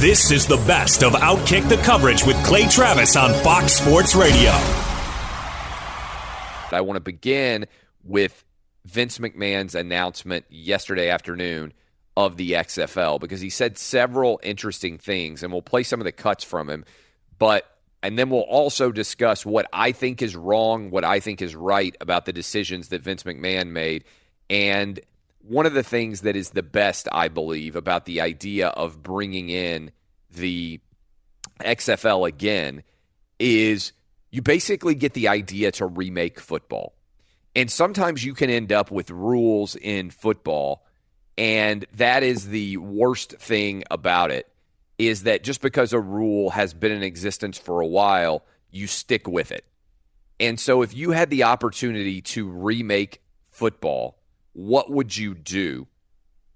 This is the best of Outkick the coverage with Clay Travis on Fox Sports Radio. I want to begin with Vince McMahon's announcement yesterday afternoon of the XFL because he said several interesting things, and we'll play some of the cuts from him. But and then we'll also discuss what I think is wrong, what I think is right about the decisions that Vince McMahon made, and one of the things that is the best, I believe, about the idea of bringing in the XFL again is you basically get the idea to remake football. And sometimes you can end up with rules in football, and that is the worst thing about it is that just because a rule has been in existence for a while, you stick with it. And so if you had the opportunity to remake football, what would you do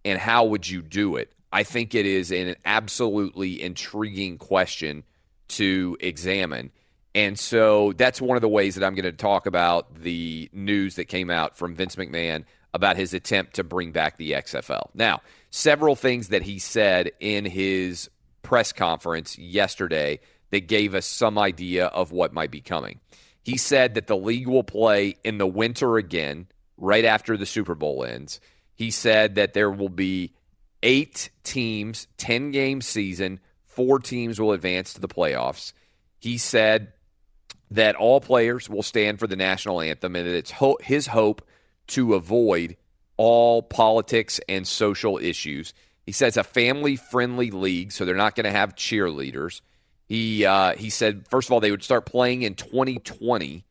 and how would you do it? I think it is an absolutely intriguing question to examine. And so that's one of the ways that I'm going to talk about the news that came out from Vince McMahon about his attempt to bring back the XFL. Now, several things that he said in his press conference yesterday that gave us some idea of what might be coming. He said that the league will play in the winter again right after the Super Bowl ends. He said that there will be eight teams, 10 game season, four teams will advance to the playoffs. He said that all players will stand for the national anthem and that it's ho- his hope to avoid all politics and social issues. He says a family friendly league, so they're not going to have cheerleaders. He uh, he said first of all they would start playing in 2020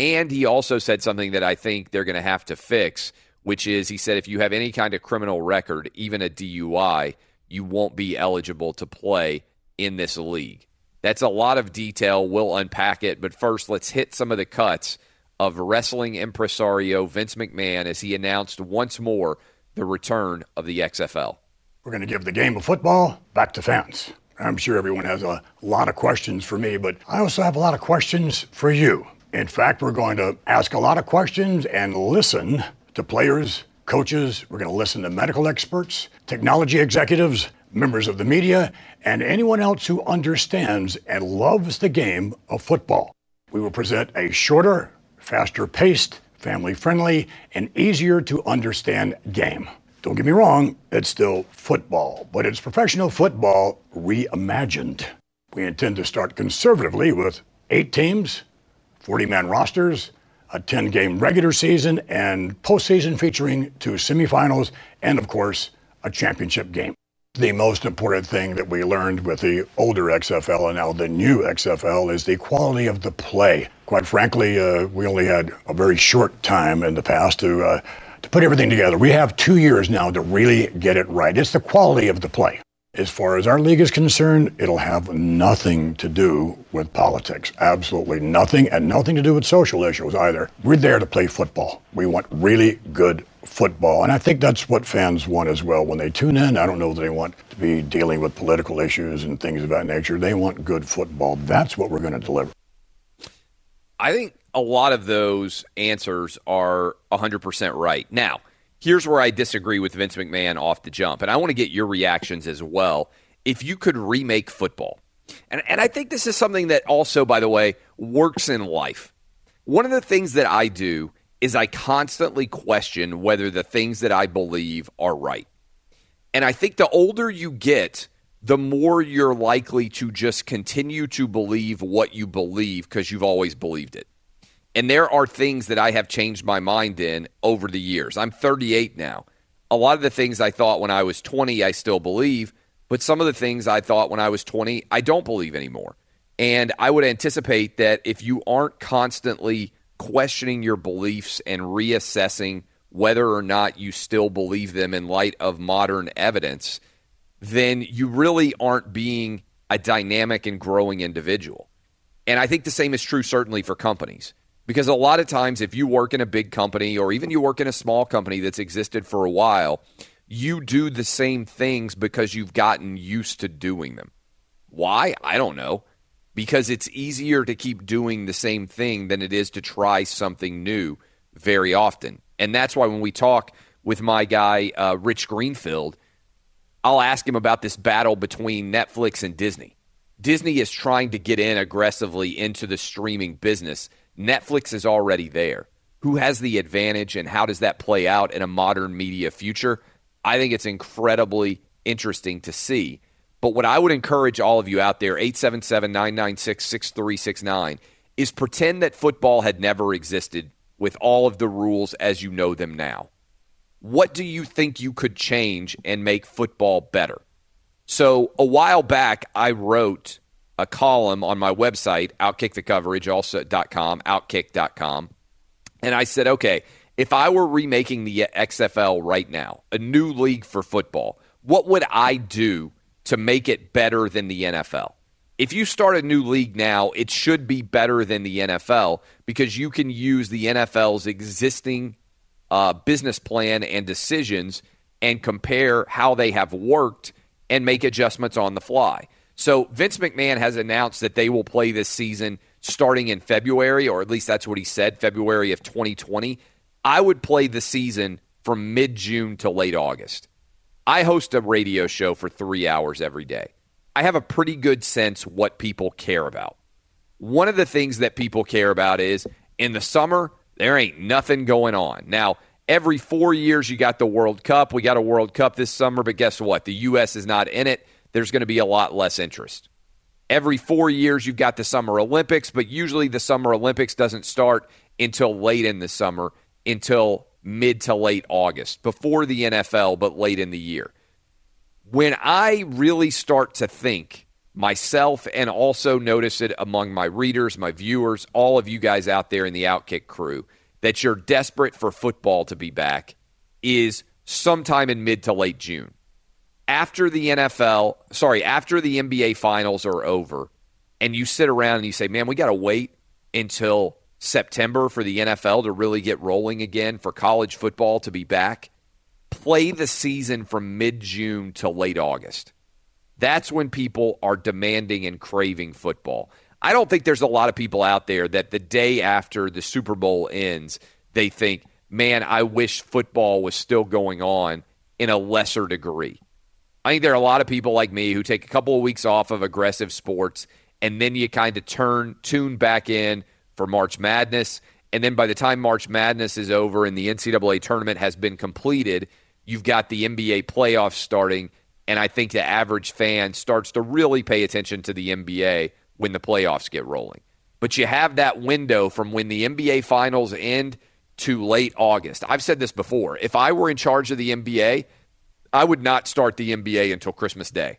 and he also said something that I think they're going to have to fix, which is he said if you have any kind of criminal record, even a DUI, you won't be eligible to play in this league. That's a lot of detail. We'll unpack it. But first, let's hit some of the cuts of wrestling impresario Vince McMahon as he announced once more the return of the XFL. We're going to give the game of football back to fans. I'm sure everyone has a lot of questions for me, but I also have a lot of questions for you. In fact, we're going to ask a lot of questions and listen to players, coaches. We're going to listen to medical experts, technology executives, members of the media, and anyone else who understands and loves the game of football. We will present a shorter, faster paced, family friendly, and easier to understand game. Don't get me wrong, it's still football, but it's professional football reimagined. We intend to start conservatively with eight teams, 40 man rosters, a 10 game regular season, and postseason featuring two semifinals, and of course, a championship game. The most important thing that we learned with the older XFL and now the new XFL is the quality of the play. Quite frankly, uh, we only had a very short time in the past to, uh, to put everything together. We have two years now to really get it right. It's the quality of the play. As far as our league is concerned, it'll have nothing to do with politics. Absolutely nothing, and nothing to do with social issues either. We're there to play football. We want really good football. And I think that's what fans want as well. When they tune in, I don't know that they want to be dealing with political issues and things of that nature. They want good football. That's what we're going to deliver. I think a lot of those answers are 100% right. Now, here's where I disagree with Vince McMahon off the jump, and I want to get your reactions as well. If you could remake football, and, and I think this is something that also, by the way, works in life. One of the things that I do is I constantly question whether the things that I believe are right. And I think the older you get, the more you're likely to just continue to believe what you believe because you've always believed it. And there are things that I have changed my mind in over the years. I'm 38 now. A lot of the things I thought when I was 20, I still believe, but some of the things I thought when I was 20, I don't believe anymore. And I would anticipate that if you aren't constantly questioning your beliefs and reassessing whether or not you still believe them in light of modern evidence, then you really aren't being a dynamic and growing individual. And I think the same is true certainly for companies. Because a lot of times, if you work in a big company or even you work in a small company that's existed for a while, you do the same things because you've gotten used to doing them. Why? I don't know. Because it's easier to keep doing the same thing than it is to try something new very often. And that's why when we talk with my guy, uh, Rich Greenfield, I'll ask him about this battle between Netflix and Disney. Disney is trying to get in aggressively into the streaming business Netflix is already there. Who has the advantage and how does that play out in a modern media future? I think it's incredibly interesting to see. But what I would encourage all of you out there, 877 996 6369, is pretend that football had never existed with all of the rules as you know them now. What do you think you could change and make football better? So, a while back, I wrote a column on my website, outkickthecoverage.com, outkick.com. And I said, okay, if I were remaking the XFL right now, a new league for football, what would I do to make it better than the NFL? If you start a new league now, it should be better than the NFL because you can use the NFL's existing uh, business plan and decisions and compare how they have worked and make adjustments on the fly. So Vince McMahon has announced that they will play this season starting in February, or at least that's what he said, February of 2020. I would play the season from mid June to late August. I host a radio show for three hours every day. I have a pretty good sense what people care about. One of the things that people care about is in the summer, there ain't nothing going on. Now, every four years, you got the World Cup. We got a World Cup this summer, but guess what? The U.S. is not in it there's going to be a lot less interest. Every four years, you've got the Summer Olympics, but usually the Summer Olympics doesn't start until late in the summer, until mid to late August, before the NFL, but late in the year. When I really start to think, myself and also notice it among my readers, my viewers, all of you guys out there in the Outkick crew, that you're desperate for football to be back is sometime in mid to late June after the NFL, sorry, after the NBA finals are over, and you sit around and you say, man, we got to wait until September for the NFL to really get rolling again, for college football to be back, play the season from mid June to late August. That's when people are demanding and craving football. I don't think there's a lot of people out there that the day after the Super Bowl ends, they think, man, I wish football was still going on in a lesser degree. I think there are a lot of people like me who take a couple of weeks off of aggressive sports and then you kind of turn tune back in for March Madness. And then by the time March Madness is over and the NCAA tournament has been completed, you've got the NBA playoffs starting. And I think the average fan starts to really pay attention to the NBA when the playoffs get rolling. But you have that window from when the NBA finals end to late August. I've said this before. If I were in charge of the NBA, I would not start the NBA until Christmas Day.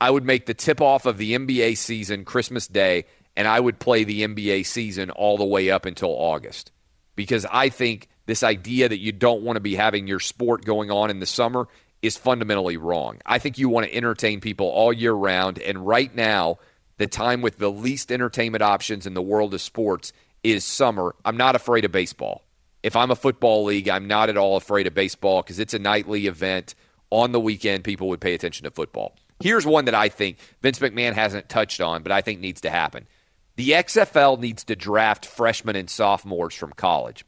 I would make the tip off of the NBA season Christmas Day, and I would play the NBA season all the way up until August. Because I think this idea that you don't want to be having your sport going on in the summer is fundamentally wrong. I think you want to entertain people all year round. And right now, the time with the least entertainment options in the world of sports is summer. I'm not afraid of baseball. If I'm a football league, I'm not at all afraid of baseball because it's a nightly event. On the weekend, people would pay attention to football. Here's one that I think Vince McMahon hasn't touched on, but I think needs to happen. The XFL needs to draft freshmen and sophomores from college.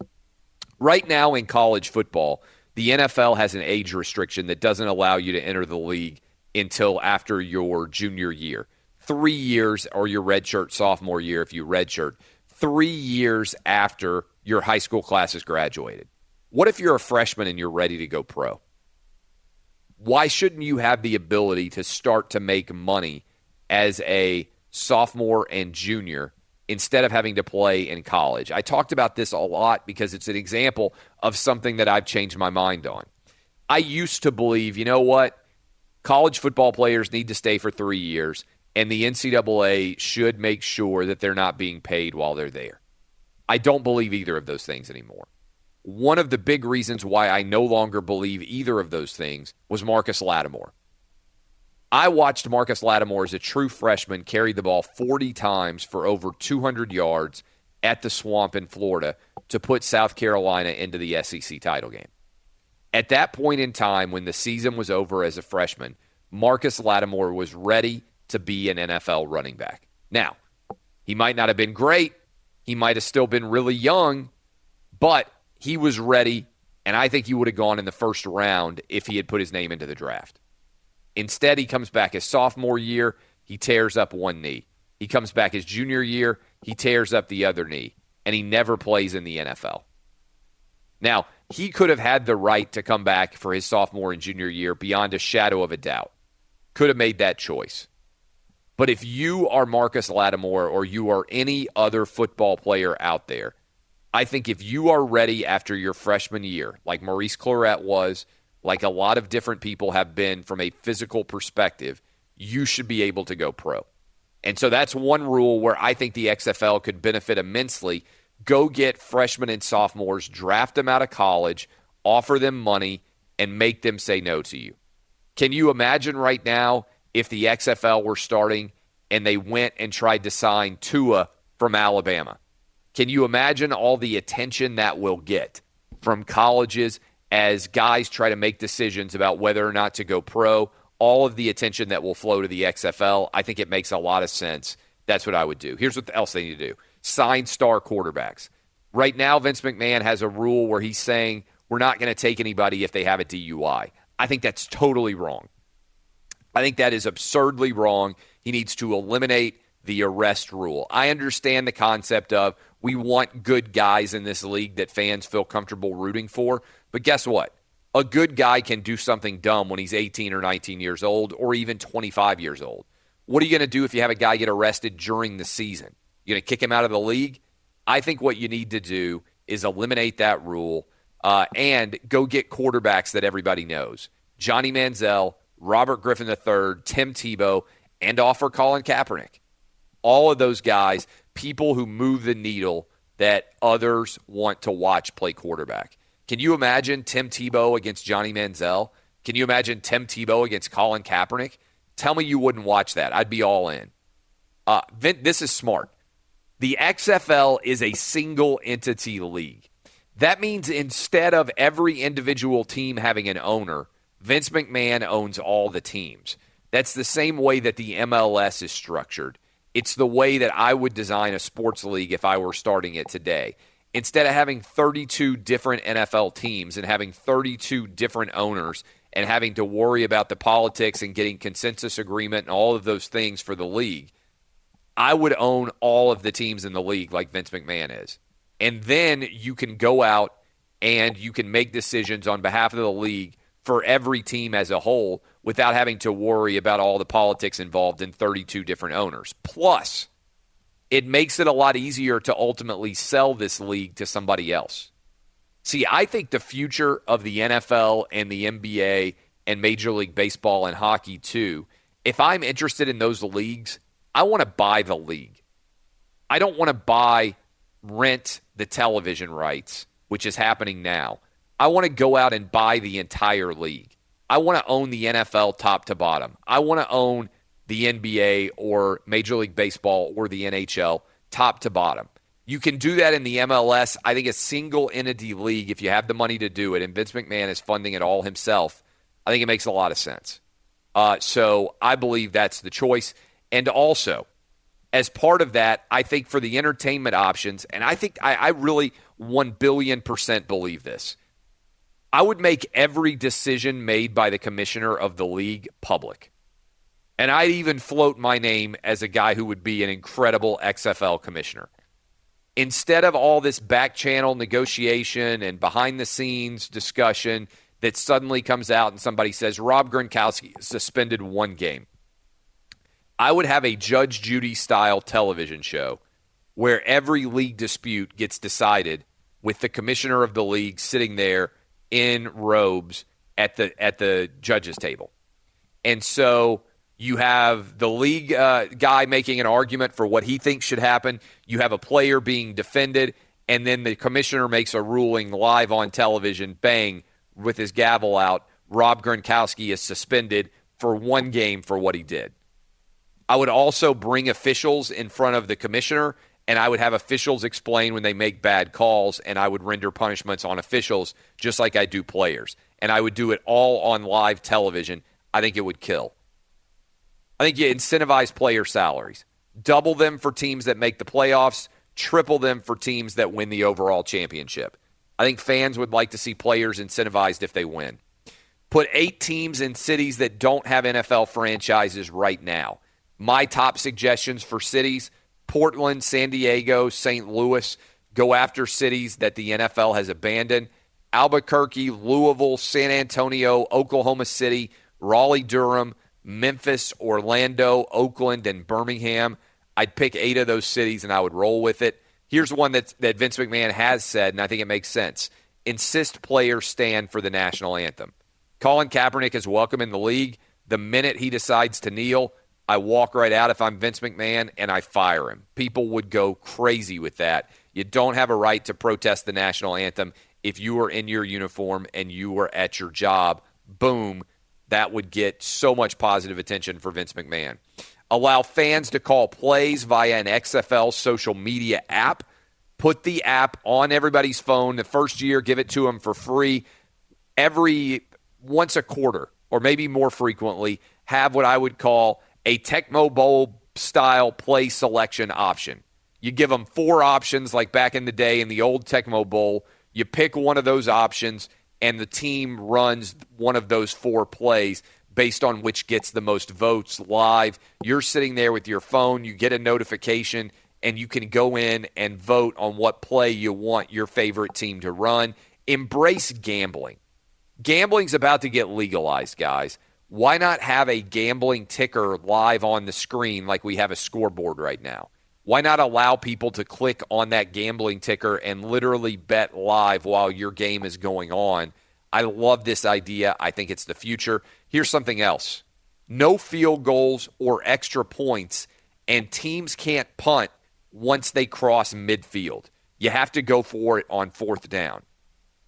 Right now in college football, the NFL has an age restriction that doesn't allow you to enter the league until after your junior year. Three years or your redshirt sophomore year if you redshirt. Three years after your high school class has graduated. What if you're a freshman and you're ready to go pro? Why shouldn't you have the ability to start to make money as a sophomore and junior instead of having to play in college? I talked about this a lot because it's an example of something that I've changed my mind on. I used to believe, you know what? College football players need to stay for three years, and the NCAA should make sure that they're not being paid while they're there. I don't believe either of those things anymore. One of the big reasons why I no longer believe either of those things was Marcus Lattimore. I watched Marcus Lattimore as a true freshman carry the ball 40 times for over 200 yards at the swamp in Florida to put South Carolina into the SEC title game. At that point in time, when the season was over as a freshman, Marcus Lattimore was ready to be an NFL running back. Now, he might not have been great. He might have still been really young, but he was ready, and I think he would have gone in the first round if he had put his name into the draft. Instead, he comes back his sophomore year, he tears up one knee. He comes back his junior year, he tears up the other knee, and he never plays in the NFL. Now, he could have had the right to come back for his sophomore and junior year beyond a shadow of a doubt. Could have made that choice. But if you are Marcus Lattimore or you are any other football player out there, I think if you are ready after your freshman year, like Maurice Clarett was, like a lot of different people have been from a physical perspective, you should be able to go pro. And so that's one rule where I think the XFL could benefit immensely. Go get freshmen and sophomores, draft them out of college, offer them money, and make them say no to you. Can you imagine right now if the XFL were starting and they went and tried to sign Tua from Alabama? Can you imagine all the attention that will get from colleges as guys try to make decisions about whether or not to go pro? All of the attention that will flow to the XFL, I think it makes a lot of sense. That's what I would do. Here's what else they need to do sign star quarterbacks. Right now, Vince McMahon has a rule where he's saying we're not going to take anybody if they have a DUI. I think that's totally wrong. I think that is absurdly wrong. He needs to eliminate the arrest rule. I understand the concept of we want good guys in this league that fans feel comfortable rooting for, but guess what? A good guy can do something dumb when he's 18 or 19 years old or even 25 years old. What are you going to do if you have a guy get arrested during the season? You're going to kick him out of the league? I think what you need to do is eliminate that rule uh, and go get quarterbacks that everybody knows. Johnny Manziel, Robert Griffin III, Tim Tebow, and offer Colin Kaepernick. All of those guys, people who move the needle that others want to watch play quarterback. Can you imagine Tim Tebow against Johnny Manziel? Can you imagine Tim Tebow against Colin Kaepernick? Tell me you wouldn't watch that. I'd be all in. Uh, this is smart. The XFL is a single entity league. That means instead of every individual team having an owner, Vince McMahon owns all the teams. That's the same way that the MLS is structured. It's the way that I would design a sports league if I were starting it today. Instead of having 32 different NFL teams and having 32 different owners and having to worry about the politics and getting consensus agreement and all of those things for the league, I would own all of the teams in the league like Vince McMahon is. And then you can go out and you can make decisions on behalf of the league for every team as a whole without having to worry about all the politics involved in 32 different owners. Plus, it makes it a lot easier to ultimately sell this league to somebody else. See, I think the future of the NFL and the NBA and Major League Baseball and hockey too, if I'm interested in those leagues, I want to buy the league. I don't want to buy, rent the television rights, which is happening now. I want to go out and buy the entire league. I want to own the NFL top to bottom. I want to own the NBA or Major League Baseball or the NHL top to bottom. You can do that in the MLS. I think a single entity league, if you have the money to do it, and Vince McMahon is funding it all himself, I think it makes a lot of sense. Uh, so I believe that's the choice. And also, as part of that, I think for the entertainment options, and I think I, I really 1 billion percent believe this, I would make every decision made by the commissioner of the league public. And I'd even float my name as a guy who would be an incredible XFL commissioner. Instead of all this back channel negotiation and behind the scenes discussion that suddenly comes out and somebody says Rob Gronkowski suspended one game. I would have a Judge Judy style television show where every league dispute gets decided with the commissioner of the league sitting there in robes at the at the judges table. And so you have the league uh, guy making an argument for what he thinks should happen. You have a player being defended, and then the commissioner makes a ruling live on television. Bang, with his gavel out. Rob Gronkowski is suspended for one game for what he did. I would also bring officials in front of the commissioner, and I would have officials explain when they make bad calls, and I would render punishments on officials just like I do players. And I would do it all on live television. I think it would kill. I think you incentivize player salaries, double them for teams that make the playoffs, triple them for teams that win the overall championship. I think fans would like to see players incentivized if they win. Put eight teams in cities that don't have NFL franchises right now. My top suggestions for cities Portland, San Diego, St. Louis. Go after cities that the NFL has abandoned. Albuquerque, Louisville, San Antonio, Oklahoma City, Raleigh, Durham, Memphis, Orlando, Oakland, and Birmingham. I'd pick eight of those cities and I would roll with it. Here's one that, that Vince McMahon has said, and I think it makes sense. Insist players stand for the national anthem. Colin Kaepernick is welcome in the league. The minute he decides to kneel, I walk right out if I'm Vince McMahon and I fire him. People would go crazy with that. You don't have a right to protest the national anthem if you were in your uniform and you were at your job. Boom, that would get so much positive attention for Vince McMahon. Allow fans to call plays via an XFL social media app. Put the app on everybody's phone. The first year, give it to them for free. Every once a quarter, or maybe more frequently, have what I would call a Tecmo Bowl style play selection option. You give them four options, like back in the day in the old Tecmo Bowl. You pick one of those options, and the team runs one of those four plays based on which gets the most votes live. You're sitting there with your phone, you get a notification, and you can go in and vote on what play you want your favorite team to run. Embrace gambling. Gambling's about to get legalized, guys. Why not have a gambling ticker live on the screen like we have a scoreboard right now? Why not allow people to click on that gambling ticker and literally bet live while your game is going on? I love this idea. I think it's the future. Here's something else no field goals or extra points, and teams can't punt once they cross midfield. You have to go for it on fourth down.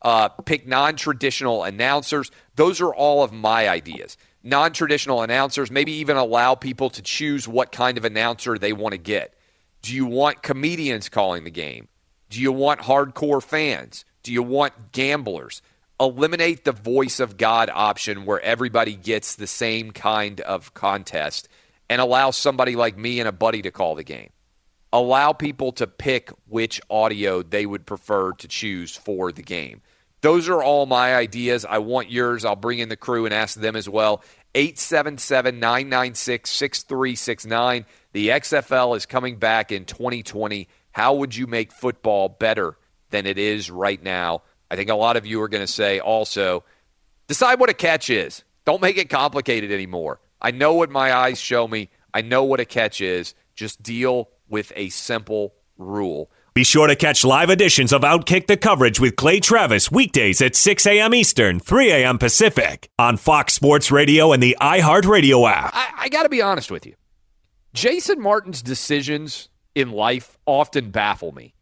Uh, pick non traditional announcers. Those are all of my ideas. Non traditional announcers, maybe even allow people to choose what kind of announcer they want to get. Do you want comedians calling the game? Do you want hardcore fans? Do you want gamblers? eliminate the voice of God option where everybody gets the same kind of contest and allow somebody like me and a buddy to call the game. Allow people to pick which audio they would prefer to choose for the game. Those are all my ideas. I want yours. I'll bring in the crew and ask them as well. 877 996 6369. The XFL is coming back in 2020. How would you make football better than it is right now? I think a lot of you are going to say also decide what a catch is. Don't make it complicated anymore. I know what my eyes show me. I know what a catch is. Just deal with a simple rule. Be sure to catch live editions of Outkick the coverage with Clay Travis weekdays at 6 a.m. Eastern, 3 a.m. Pacific on Fox Sports Radio and the iHeartRadio app. I, I got to be honest with you. Jason Martin's decisions in life often baffle me.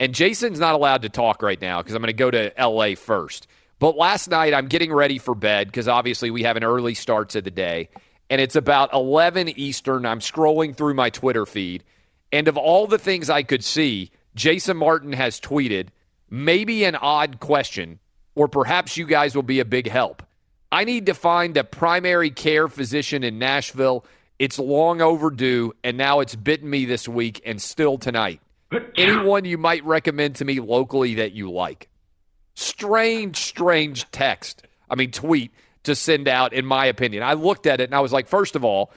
And Jason's not allowed to talk right now because I'm going to go to LA first. But last night, I'm getting ready for bed because obviously we have an early start to the day. And it's about 11 Eastern. I'm scrolling through my Twitter feed. And of all the things I could see, Jason Martin has tweeted maybe an odd question, or perhaps you guys will be a big help. I need to find a primary care physician in Nashville. It's long overdue, and now it's bitten me this week and still tonight. Anyone you might recommend to me locally that you like? Strange, strange text. I mean, tweet to send out, in my opinion. I looked at it and I was like, first of all,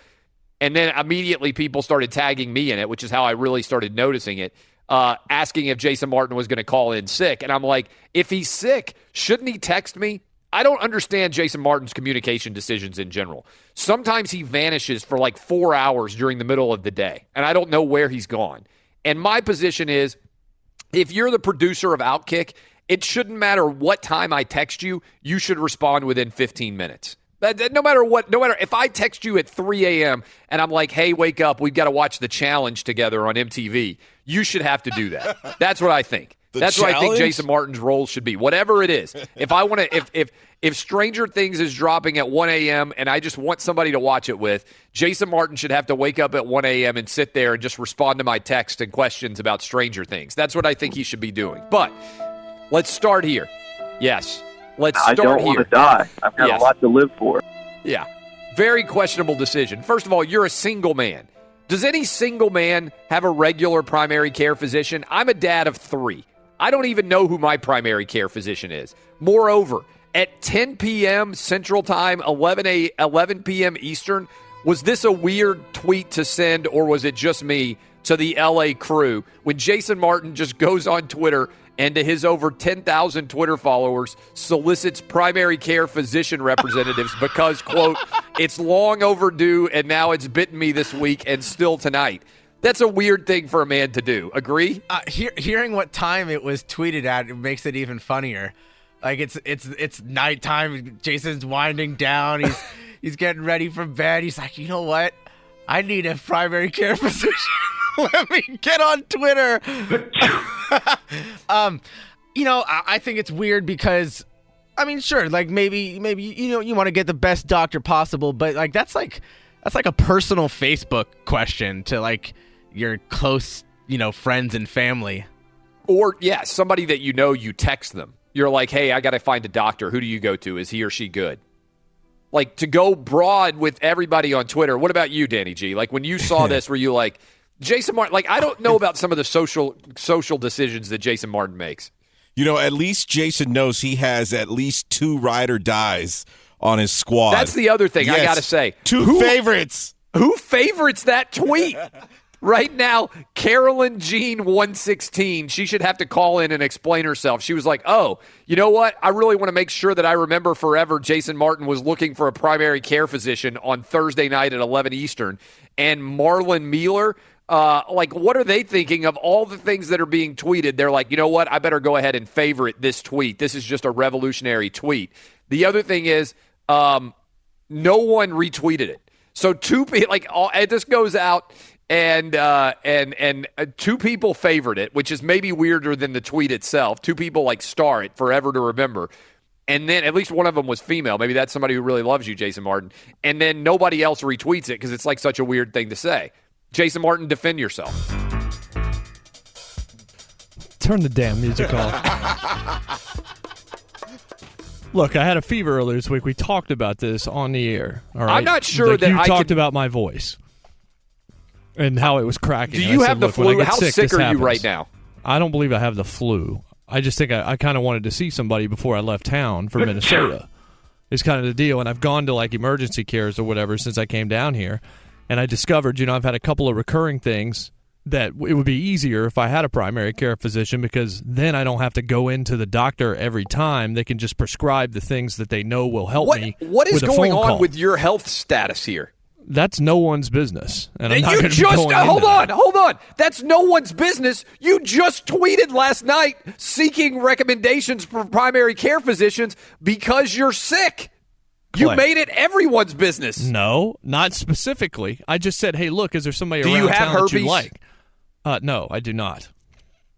and then immediately people started tagging me in it, which is how I really started noticing it, uh, asking if Jason Martin was going to call in sick. And I'm like, if he's sick, shouldn't he text me? I don't understand Jason Martin's communication decisions in general. Sometimes he vanishes for like four hours during the middle of the day, and I don't know where he's gone. And my position is if you're the producer of Outkick, it shouldn't matter what time I text you, you should respond within 15 minutes. No matter what, no matter if I text you at 3 a.m. and I'm like, hey, wake up, we've got to watch the challenge together on MTV, you should have to do that. That's what I think. The That's what I think? Jason Martin's role should be. Whatever it is. If I want to, if, if, if Stranger Things is dropping at 1 a.m. and I just want somebody to watch it with, Jason Martin should have to wake up at 1 a.m. and sit there and just respond to my text and questions about Stranger Things. That's what I think he should be doing. But let's start here. Yes. Let's start I don't here. want to die. I've got Yes. a lot to live for. Yeah. Very questionable decision. First of all, you're a single man. Does any single man have a regular primary care physician? I'm a dad of three. I don't even know who my primary care physician is. Moreover, at 10 p.m. Central Time, 11, a, 11 p.m. Eastern, was this a weird tweet to send or was it just me to the LA crew when Jason Martin just goes on Twitter and to his over 10,000 Twitter followers solicits primary care physician representatives because, quote, it's long overdue and now it's bitten me this week and still tonight. That's a weird thing for a man to do. Agree? Uh, hear, hearing what time it was tweeted at it makes it even funnier. Like it's it's it's nighttime. Jason's winding down. He's he's getting ready for bed. He's like, you know what? I need a primary care physician. Let me get on Twitter. um, you know, I, I think it's weird because, I mean, sure, like maybe maybe you know you want to get the best doctor possible, but like that's like that's like a personal Facebook question to like your close, you know, friends and family. Or, yeah, somebody that you know, you text them. You're like, hey, I got to find a doctor. Who do you go to? Is he or she good? Like to go broad with everybody on Twitter. What about you, Danny G? Like when you saw this, were you like, Jason Martin? Like I don't know about some of the social social decisions that Jason Martin makes. You know, at least Jason knows he has at least two ride or dies on his squad. That's the other thing I got to say. Two Who- favorites. Who favorites that tweet? right now, Carolyn Jean 116, she should have to call in and explain herself. She was like, Oh, you know what? I really want to make sure that I remember forever Jason Martin was looking for a primary care physician on Thursday night at 11 Eastern. And Marlon Mueller, uh, like, what are they thinking of all the things that are being tweeted? They're like, you know what? I better go ahead and favorite this tweet. This is just a revolutionary tweet. The other thing is, um, no one retweeted it. So two people, like, all, this goes out, and uh, and and uh, two people favored it, which is maybe weirder than the tweet itself. Two people like star it forever to remember. And then at least one of them was female. Maybe that's somebody who really loves you, Jason Martin. And then nobody else retweets it because it's like such a weird thing to say. Jason Martin, defend yourself. Turn the damn music off. Look, I had a fever earlier this week. We talked about this on the air. All right. I'm not sure Like, that you I talked could- about my voice and how it was cracking. Do you said, have the "Look, when I flu? How sick, sick are you right now? I don't believe I have the flu. I just think I, I kind of wanted to see somebody before I left town for Minnesota. Is kind of the deal, and I've gone to like emergency cares or whatever since I came down here, and I discovered, you know, I've had a couple of recurring things that it would be easier if I had a primary care physician because then I don't have to go into the doctor every time. They can just prescribe the things that they know will help What me. what is going on call. with your health status here? That's no one's business, and I'm And not you going to be just uh, hold on, that. hold on. That's no one's business. You just tweeted last night seeking recommendations for primary care physicians because you're sick. You made it everyone's business. No, not specifically. I just said, "Hey, look, is there somebody Do around you have town that you like?" Uh, no, I do not.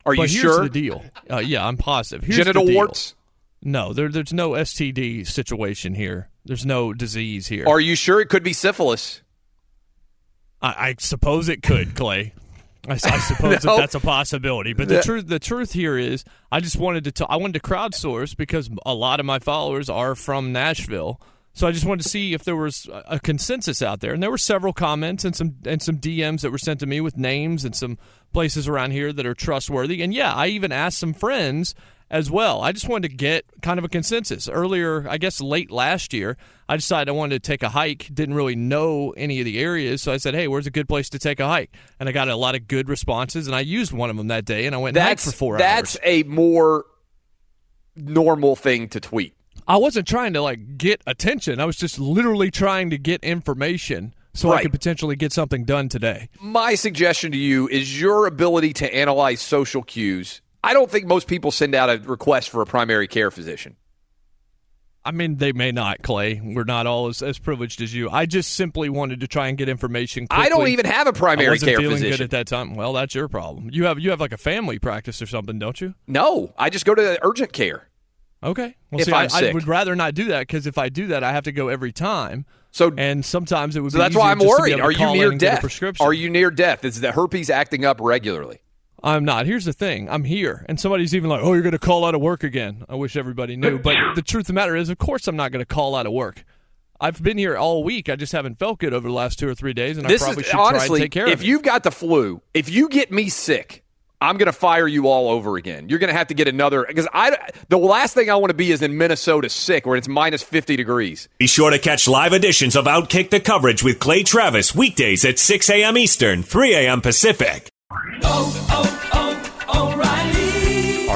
Are But you here's sure? the deal. Uh, yeah, I'm positive. Here's Genital the deal. warts? No, there, there's no STD situation here. There's no disease here. Are you sure it could be syphilis? I, I suppose it could, Clay. I, I suppose No. that that's a possibility. But the The- truth, the truth here is, I just wanted to. T- I wanted to crowdsource because a lot of my followers are from Nashville. So I just wanted to see if there was a consensus out there, and there were several comments and some and some DMs that were sent to me with names and some places around here that are trustworthy. And yeah, I even asked some friends as well. I just wanted to get kind of a consensus. Earlier, I guess late last year, I decided I wanted to take a hike. Didn't really know any of the areas, so I said, "Hey, where's a good place to take a hike?" And I got a lot of good responses, and I used one of them that day, and I went and for four that's hours. That's a more normal thing to tweet. I wasn't trying to like get attention. I was just literally trying to get information so I could potentially get something done today. My suggestion to you is your ability to analyze social cues. I don't think most people send out a request for a primary care physician. I mean, they may not, Clay. We're not all as, as privileged as you. I just simply wanted to try and get information. Quickly. I don't even have a primary I wasn't care feeling good at that time. Well, that's your problem. You have you have like a family practice or something, don't you? No, I just go to urgent care. Okay. Well, If see, I- I'm I, sick. would rather not do that because if I do that, I have to go every time. So and sometimes it would. So be that's why I'm just to be worried. Are you near and get a death? prescription. Are you near death? Is the herpes acting up regularly? I'm not. Here's the thing. I'm here, and somebody's even like, "Oh, you're going to call out of work again." I wish everybody knew, but the truth of the matter is, of course, I'm not going to call out of work. I've been here all week. I just haven't felt good over the last two or three days, and this I probably is should try honestly, and take care of it. If you've got the flu, if you get me sick, I'm going to fire you all over again. You're going to have to get another because I the last thing I want to be is in Minnesota sick where it's minus 50 degrees. Be sure to catch live editions of Outkick the Coverage with Clay Travis weekdays at 6 a.m. Eastern, 3 a.m. Pacific. Oh, oh, oh.